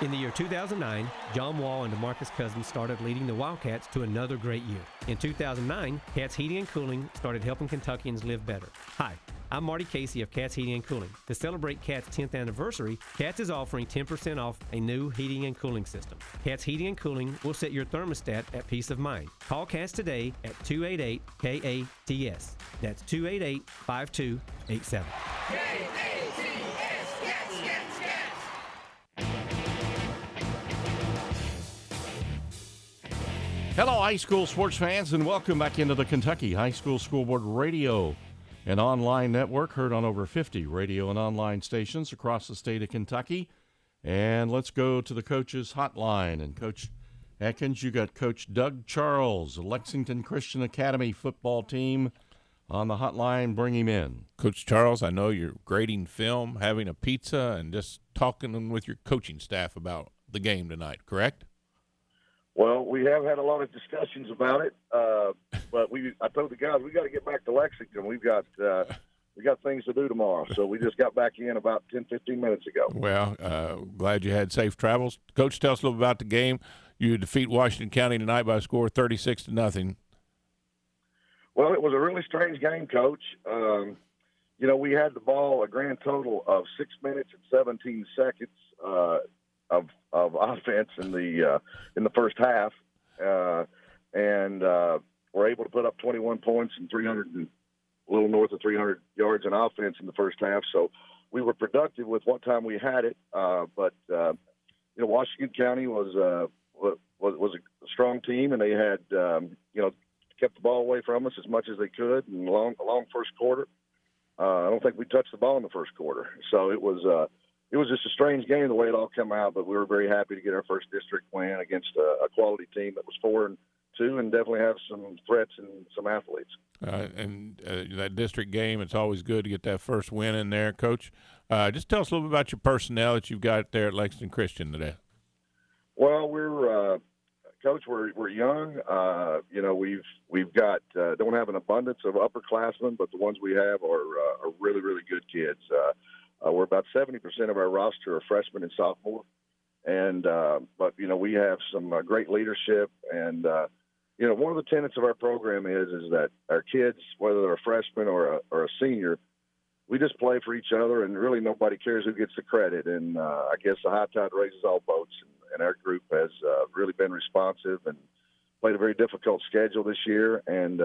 Speaker 35: In the year 2009, John Wall and DeMarcus Cousins started leading the Wildcats to another great year. In 2009, Cats Heating and Cooling started helping Kentuckians live better. Hi, I'm Marty Casey of Cats Heating and Cooling. To celebrate Cats' 10th anniversary, Cats is offering 10% off a new heating and cooling system. Cats Heating and Cooling will set your thermostat at peace of mind. Call Cats today at 288 KATS. That's 288 5287. K-A-T-S.
Speaker 3: Hello, high school sports fans, and welcome back into the Kentucky High School Scoreboard Radio and online network, heard on over 50 radio and online stations across the state of Kentucky. And let's go to the coaches' hotline. And Coach Atkins, you got Coach Doug Charles, Lexington Christian Academy football team on the hotline. Bring him in.
Speaker 4: Coach Charles, I know you're grading film, having a pizza, and just talking with your coaching staff about the game tonight, correct?
Speaker 36: Well, we have had a lot of discussions about it, uh, <laughs> but we I told the guys we got to get back to Lexington. We've got uh, we got things to do tomorrow, so we just got back in about 10, 15 minutes ago.
Speaker 4: Well, uh, glad you had safe travels. Coach, tell us a little about the game. You defeat Washington County tonight by a score of thirty six to nothing.
Speaker 36: Well, it was a really strange game, Coach. Um, you know, we had the ball a grand total of six minutes and seventeen seconds. Of of offense in the uh, in the first half, uh, and uh, we're able to put up 21 points in 300 and a little north of 300 yards in offense in the first half. So we were productive with what time we had it. Uh, but uh, you know, Washington County was uh, was was a strong team, and they had um, you know kept the ball away from us as much as they could in a long, long first quarter. Uh, I don't think we touched the ball in the first quarter, so it was uh, it was just a strange game the way it all came out. But we were very happy to get our first district win against a, a quality team that was four and two, and definitely have some threats and some athletes.
Speaker 4: Uh, and uh, that district game, it's always good to get that first win in there, Coach. Uh, just tell us a little bit about your personnel that you've got there at Lexington Christian today.
Speaker 36: Well, we're uh, coach. We're we're young. Uh, you know, we've we've got uh, don't have an abundance of upperclassmen, but the ones we have are uh, are really really good kids. Uh, we're about seventy percent of our roster are freshmen and sophomore, and uh, but you know we have some uh, great leadership and. Uh, you know, one of the tenets of our program is is that our kids, whether they're a freshman or a, or a senior, we just play for each other, and really nobody cares who gets the credit. And uh, I guess the high tide raises all boats, and, and our group has uh, really been responsive and played a very difficult schedule this year, and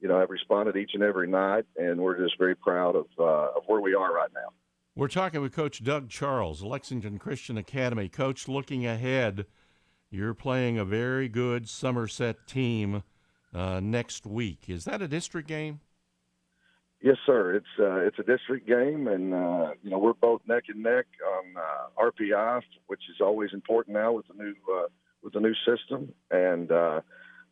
Speaker 36: you know have responded each and every night, and we're just very proud of uh, of where we are right now.
Speaker 3: We're talking with Coach Doug Charles, Lexington Christian Academy. Coach, looking ahead, you're playing a very good Somerset team uh, next week. Is that a district game?
Speaker 36: Yes, sir. It's uh, it's a district game, and uh, you know we're both neck and neck on uh, RPI, which is always important now with the new uh, with the new system. And uh,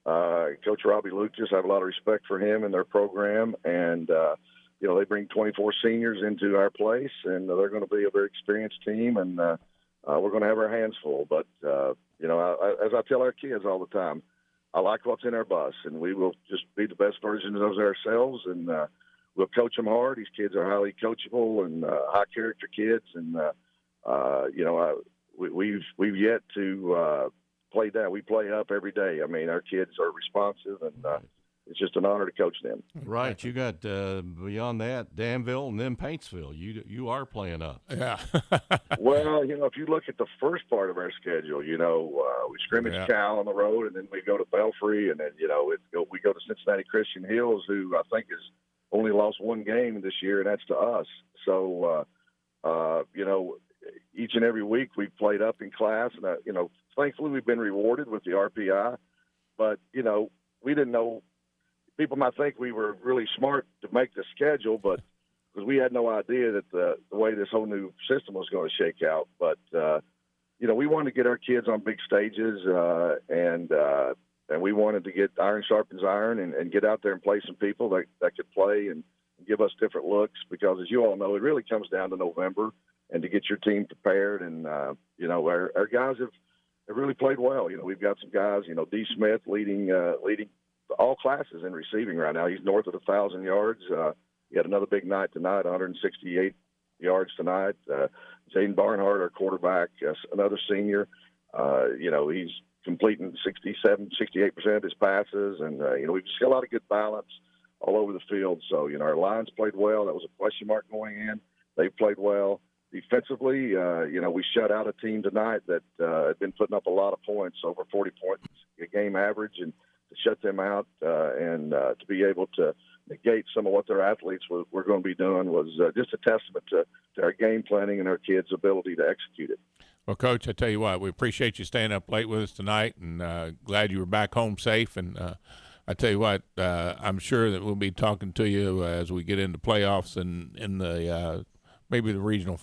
Speaker 36: uh, Coach Robbie Lucas, I have a lot of respect for him and their program, and you know they bring 24 seniors into our place, and they're going to be a very experienced team, and uh, uh, we're going to have our hands full. But uh, you know, I, as I tell our kids all the time, I like what's in our bus, and we will just be the best versions of ourselves, and uh, we'll coach them hard. These kids are highly coachable and uh, high character kids, and uh, uh, you know, I, we, we've we've yet to uh, play down. We play up every day. I mean, our kids are responsive, and uh, it's just an honor to coach them.
Speaker 3: Right. You got uh, beyond that Danville and then Paintsville. You you are playing up.
Speaker 4: Yeah. <laughs>
Speaker 36: well, you know, if you look at the first part of our schedule, you know, uh, we scrimmage
Speaker 4: Yeah.
Speaker 36: Cal on the road, and then we go to Belfry, and then you know, it, we go to Cincinnati Christian Hills, who I think has only lost one game this year, and that's to us. So, uh, uh, you know, each and every week we've played up in class, and uh, you know, thankfully we've been rewarded with the RPI. But you know, we didn't know. People might think we were really smart to make the schedule, but because we had no idea that the, the way this whole new system was going to shake out. But uh, you know, we wanted to get our kids on big stages, uh, and uh, and we wanted to get iron sharpens iron, and, and get out there and play some people that that could play and give us different looks. Because as you all know, it really comes down to November, and to get your team prepared. And uh, you know, our, our guys have have really played well. You know, we've got some guys. You know, D. Smith leading uh, leading all classes in receiving right now. He's north of a thousand yards. Uh, he had another big night tonight, 168 yards tonight. Uh, Jaden Barnhart, our quarterback, uh, another senior. Uh, you know, he's completing 67, 68 percent of his passes, and uh, you know we've just got a lot of good balance all over the field. So you know our lines played well. That was a question mark going in. They played well defensively. Uh, you know we shut out a team tonight that uh, had been putting up a lot of points, over 40 points a game average, and to shut them out uh, and uh, to be able to negate some of what their athletes were, were going to be doing was uh, just a testament to, to our game planning and our kids' ability to execute it.
Speaker 4: Well, Coach, I tell you what, we appreciate you staying up late with us tonight, and uh, glad you were back home safe. And uh, I tell you what, uh, I'm sure that we'll be talking to you as we get into playoffs and in the uh, maybe the regional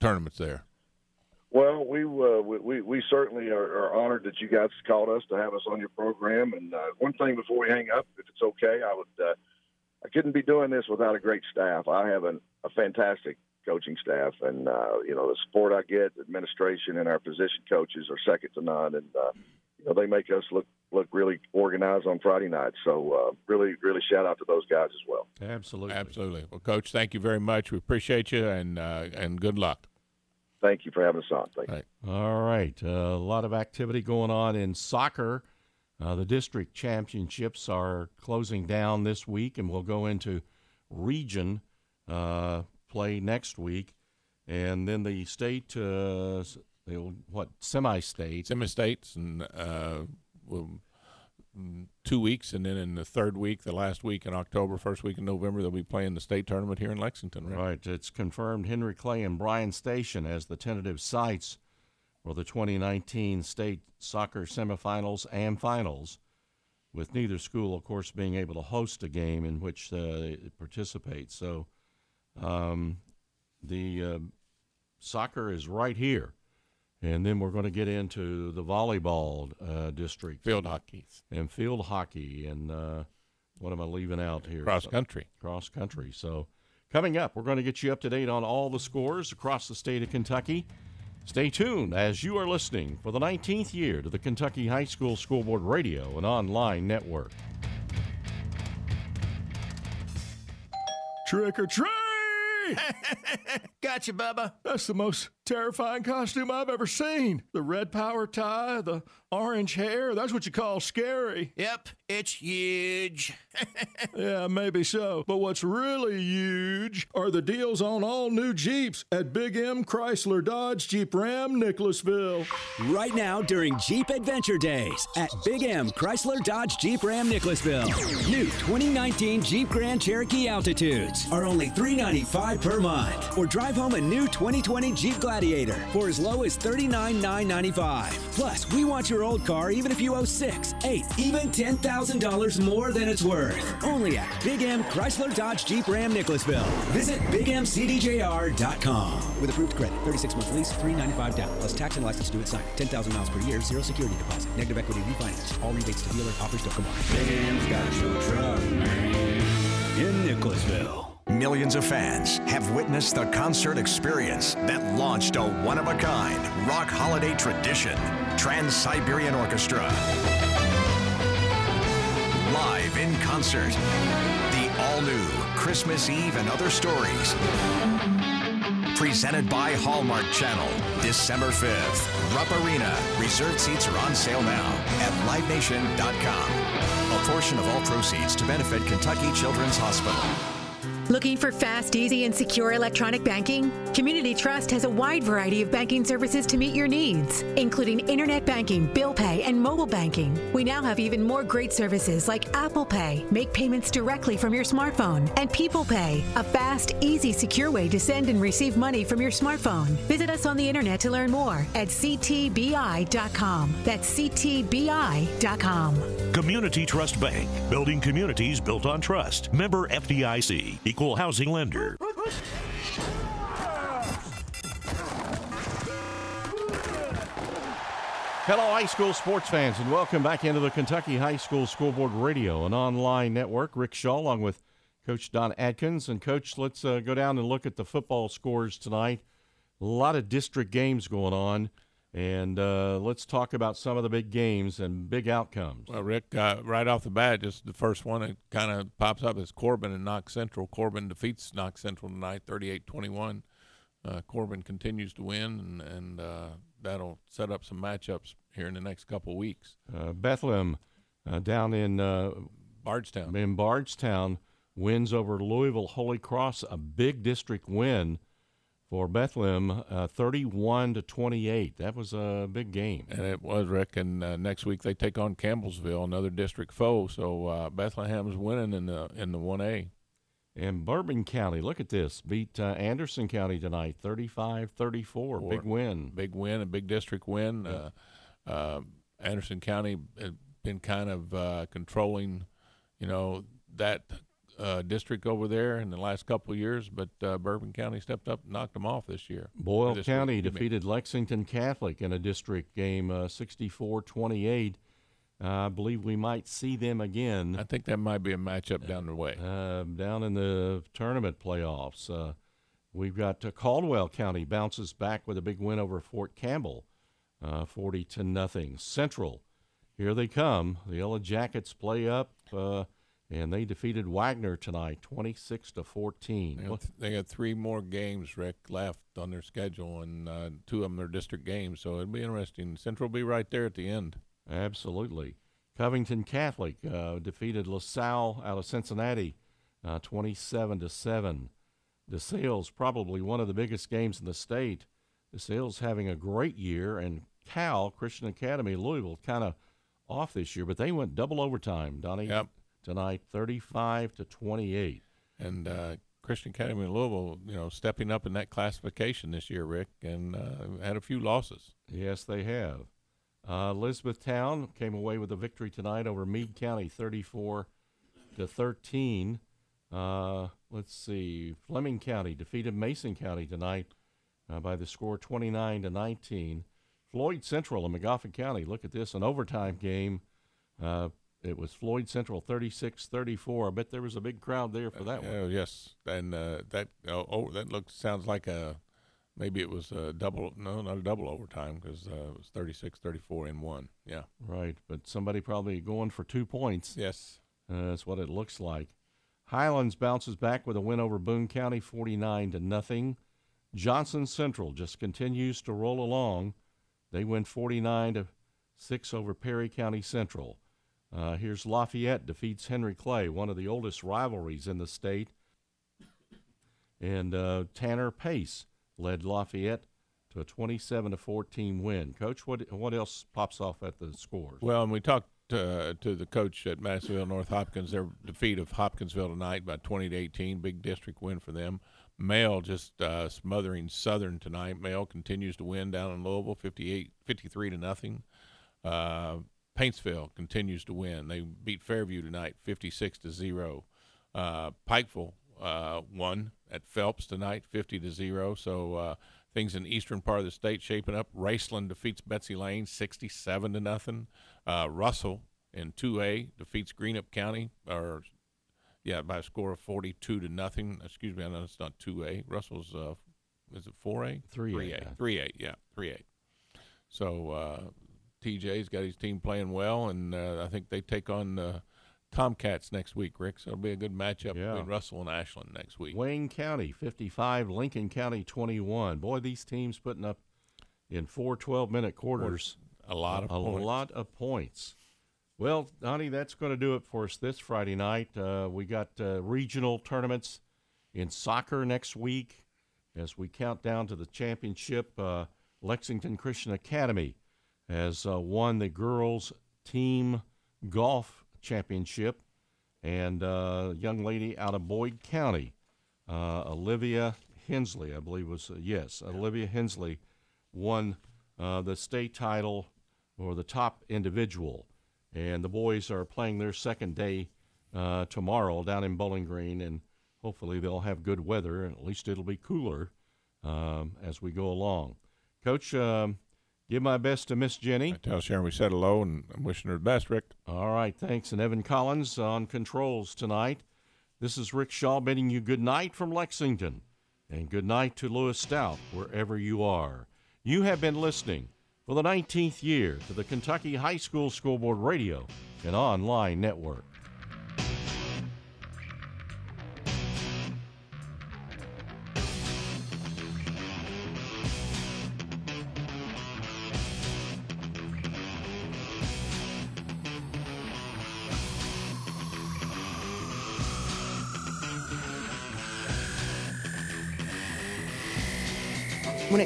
Speaker 4: tournaments there.
Speaker 36: Well, we uh, we- we we certainly are, are honored that you guys called us to have us on your program. And uh, one thing before we hang up, if it's okay, I would uh, I couldn't be doing this without a great staff. I have an, a fantastic coaching staff, and uh, you know the support I get, administration, and our position coaches are second to none. And uh, you know they make us look look really organized on Friday nights. So uh, really really shout out to those guys as well.
Speaker 3: Absolutely.
Speaker 4: Absolutely. Well, Coach, thank you very much. We appreciate you, and uh, and good luck.
Speaker 36: Thank you for having us on. Thank you.
Speaker 3: All right. Uh, a lot of activity going on in soccer. Uh, the district championships are closing down this week, and we'll go into region uh, play next week. And then the state, uh, they'll, what, semi state?
Speaker 4: Semi states, and uh, we'll, in two weeks, and then in the third week, the last week in October, first week in November, they'll be playing the state tournament here in Lexington. Right.
Speaker 3: Right. It's confirmed Henry Clay and Bryan Station as the tentative sites for the 2019 state soccer semifinals and finals, with neither school, of course, being able to host a game in which uh, they participate. So um, the uh, soccer is right here. And then we're going to get into the volleyball uh, district.
Speaker 4: Field hockey.
Speaker 3: And field hockey. And uh, what am I leaving out here?
Speaker 4: Cross country.
Speaker 3: Cross country. So coming up, we're going to get you up to date on all the scores across the state of Kentucky. Stay tuned as you are listening for the 19th year to the Kentucky High School Scoreboard Radio and online network.
Speaker 13: Trick or treat! <laughs>
Speaker 34: Gotcha, Bubba.
Speaker 13: That's the most terrifying costume I've ever seen. The red power tie, the orange hair, that's what you call scary.
Speaker 34: Yep, it's huge. <laughs>
Speaker 13: yeah, maybe so. But what's really huge are the deals on all new Jeeps at Big M Chrysler Dodge Jeep Ram Nicholasville.
Speaker 15: Right now during Jeep Adventure Days at Big M Chrysler Dodge Jeep Ram Nicholasville. New 2019 Jeep Grand Cherokee Altitudes are only 395 per month. Or drive home a new 2020 Jeep Gladiator for as low as $39,995. Plus, we want your old car even if you owe six, eight, even $10,000 more than it's worth. Only at Big M Chrysler Dodge Jeep Ram Nicholasville. Visit BigMCDJR.com. With approved credit, 36 month lease, 395 down, plus tax and license due at sign. 10,000 miles per year, zero security deposit. Negative equity refinance. All rebates to dealer offers still come on. Big M's got your truck, man. In Nicholasville.
Speaker 12: Millions of fans have witnessed the concert experience that launched a one of a kind rock holiday tradition Trans Siberian Orchestra. Live in concert. The all new Christmas Eve and Other Stories. Presented by Hallmark Channel. December 5th. Rupp Arena. Reserved seats are on sale now at livenation.com. A portion of all proceeds to benefit Kentucky Children's Hospital.
Speaker 37: Looking for fast, easy, and secure electronic banking? Community Trust has a wide variety of banking services to meet your needs, including internet banking, bill pay, and mobile banking. We now have even more great services like Apple Pay, make payments directly from your smartphone, and People Pay, a fast, easy, secure way to send and receive money from your smartphone. Visit us on the internet to learn more at ctbi.com. That's ctbi.com.
Speaker 38: Community Trust Bank, building communities built on trust. Member FDIC, equal housing lender.
Speaker 3: Hello, high school sports fans, and welcome back into the Kentucky High School Scoreboard Radio, an online network. Rick Shaw, along with Coach Don Atkins. And, Coach, let's uh, go down and look at the football scores tonight. A lot of district games going on, and uh, let's talk about some of the big games and big outcomes.
Speaker 4: Well, Rick, uh, right off the bat, just the first one that kind of pops up is Corbin and Knox Central. Corbin defeats Knox Central tonight, 38-21. Uh, Corbin continues to win, and, and uh, that'll set up some matchups here in the next couple of weeks.
Speaker 3: Uh, Bethlehem uh, down in uh,
Speaker 4: Bardstown.
Speaker 3: In Bardstown wins over Louisville Holy Cross, a big district win for Bethlehem, uh, 31 to 28. That was a big game.
Speaker 4: And it was, Rick. And uh, next week they take on Campbellsville, another district foe. So uh, Bethlehem's winning in the in the 1A.
Speaker 3: And Bourbon County, look at this, beat uh, Anderson County tonight, 35-34. Big win.
Speaker 4: Big win, a big district win. Uh, uh, Anderson County had been kind of uh, controlling, you know, that uh, district over there in the last couple of years, but uh, Bourbon County stepped up and knocked them off this year.
Speaker 3: Boyle
Speaker 4: This
Speaker 3: County
Speaker 4: week,
Speaker 3: defeated Lexington Catholic in a district game, uh, 64-28. Uh, I believe we might see them again.
Speaker 4: I think that might be a matchup down the way.
Speaker 3: Uh, down in the tournament playoffs. Uh, we've got uh, Caldwell County bounces back with a big win over Fort Campbell, uh, 40 to nothing. Central, here they come. The Yellow Jackets play up, uh, and they defeated Waggener tonight, 26 to 14.
Speaker 4: They got, they got three more games, Rick, left on their schedule, and uh, two of them are district games. So it'll be interesting. Central will be right there at the end.
Speaker 3: Absolutely. Covington Catholic uh, defeated LaSalle out of Cincinnati, uh, 27 to seven. DeSales probably one of the biggest games in the state. DeSales having a great year, and Cal Christian Academy Louisville kind of off this year, but they went double overtime, Donnie.
Speaker 4: Yep.
Speaker 3: Tonight, 35 to 28.
Speaker 4: And uh, Christian Academy Louisville, you know, stepping up in that classification this year, Rick, and uh, had a few losses.
Speaker 3: Yes, they have. Uh, Elizabethtown came away with a victory tonight over Meade County, 34 to 13. Uh, let's see, Fleming County defeated Mason County tonight uh, by the score 29 to 19. Floyd Central in Magoffin County. Look at this, an overtime game. Uh, it was Floyd Central 36-34. I bet there was a big crowd there for that one.
Speaker 4: Oh yes, and uh, that oh, oh that looks sounds like a maybe it was a double. No, not a double overtime because uh, it was 36-34 in one. Yeah,
Speaker 3: Right, but somebody probably going for two points.
Speaker 4: Yes.
Speaker 3: Uh, that's what it looks like. Highlands bounces back with a win over Boone County, 49 to nothing. Johnson Central just continues to roll along. They win 49 to 6 over Perry County Central. Uh, here's Lafayette defeats Henry Clay, one of the oldest rivalries in the state. And uh, Tanner Pace led Lafayette to a 27 to 14 win. Coach, what what else pops off at the scores?
Speaker 4: Well, and we talked uh, to the coach at Madisonville North Hopkins. Their defeat of Hopkinsville tonight by 20 to 18, big district win for them. Male just uh, smothering Southern tonight. Male continues to win down in Louisville, 58, 53 to nothing. Uh, Paintsville continues to win. They beat Fairview tonight, 56 to zero. Uh, Pikeville uh, won at Phelps tonight, 50 to zero. So uh, things in the eastern part of the state shaping up. Raceland defeats Betsy Lane, 67 to nothing. Uh, Russell in 2A defeats Greenup County, or yeah, by a score of 42 to nothing. Excuse me, I know it's not 2A. Russell's uh, is it 4A?
Speaker 3: 3A,
Speaker 4: 3A. 3A. Yeah, 3A. So uh, TJ's got his team playing well, and uh, I think they take on uh, Tomcats next week, Rick. So it'll be a good matchup
Speaker 3: Yeah.
Speaker 4: between Russell and Ashland next week.
Speaker 3: Wayne County 55, Lincoln County 21. Boy, these teams putting up in four 12 minute quarters
Speaker 4: A lot of
Speaker 3: a
Speaker 4: points.
Speaker 3: lot of points. Well, Donnie, that's going to do it for us this Friday night. Uh, we got uh, regional tournaments in soccer next week as we count down to the championship. Uh, Lexington Christian Academy has uh, won the girls team golf championship, and uh, a young lady out of Boyd County, uh, Olivia Hensley, I believe was uh, yes, Olivia Hensley won uh, the state title or the top individual, and the boys are playing their second day uh, tomorrow down in Bowling Green, and hopefully they'll have good weather, and at least it'll be cooler um, as we go along. Coach, um, give my best to Miss Jenny.
Speaker 4: I tell Sharon we said hello, and I'm wishing her the best, Rick.
Speaker 3: All right, thanks. And Evan Collins on controls tonight. This is Rick Shaw bidding you good night from Lexington and good night to Lewis Stout wherever you are. You have been listening for the 19th year to the Kentucky High School Scoreboard Radio and online network.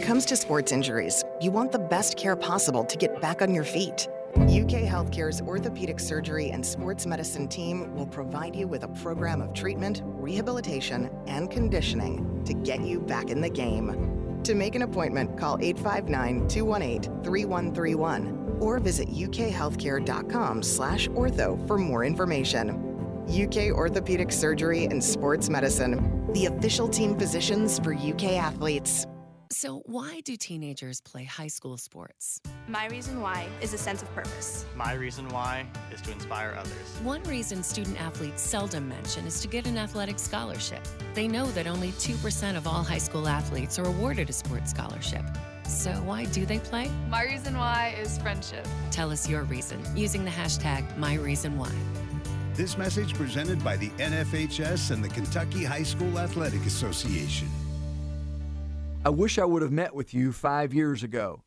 Speaker 31: Comes to sports injuries, you want the best care possible to get back on your feet. UK Healthcare's orthopedic surgery and sports medicine team will provide you with a program of treatment, rehabilitation, and conditioning to get you back in the game. To make an appointment, call 859 218 3131 or visit ukhealthcare.com slash ortho for more information. UK Orthopedic Surgery and Sports Medicine, the official team physicians for UK athletes.
Speaker 39: So, why do teenagers play high school sports?
Speaker 40: My reason why is a sense of purpose.
Speaker 41: My reason why is to inspire others.
Speaker 39: One reason student athletes seldom mention is to get an athletic scholarship. They know that only 2% of all high school athletes are awarded a sports scholarship. So, why do they play?
Speaker 42: My reason why is friendship.
Speaker 39: Tell us your reason using the hashtag MyReasonWhy.
Speaker 34: This message presented by the NFHS and the Kentucky High School Athletic Association.
Speaker 30: I wish I would have met with you five years ago.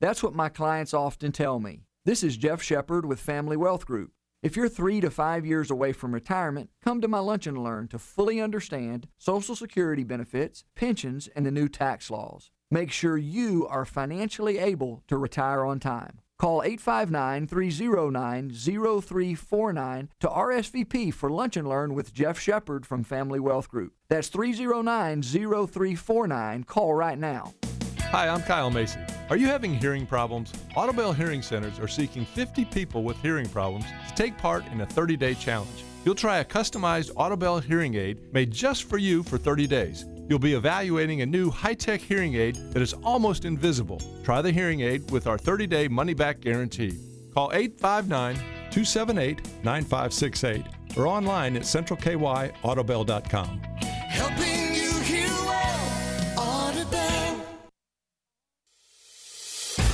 Speaker 30: That's what my clients often tell me. This is Jeff Shepard with Family Wealth Group. If you're three to five years away from retirement, come to my Lunch and Learn to fully understand Social Security benefits, pensions, and the new tax laws. Make sure you are financially able to retire on time. Call 859 309 0349 to RSVP for Lunch and Learn with Jeff Shepard from Family Wealth Group. That's 309 0349. Call right now.
Speaker 7: Hi, I'm Kyle Macy. Are you having hearing problems? Audibel Hearing Centers are seeking 50 people with hearing problems to take part in a 30 day challenge. You'll try a customized Audibel hearing aid made just for you for 30 days. You'll be evaluating a new high tech hearing aid that is almost invisible. Try the hearing aid with our 30 day money back guarantee. Call 859 278 9568 or online at centralkyaudibel.com.
Speaker 32: Helping you hear well, Audibel.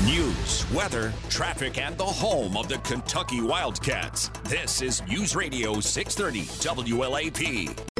Speaker 43: News, weather, traffic, and the home of the Kentucky Wildcats. This is News Radio 630 WLAP.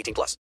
Speaker 44: 18 plus.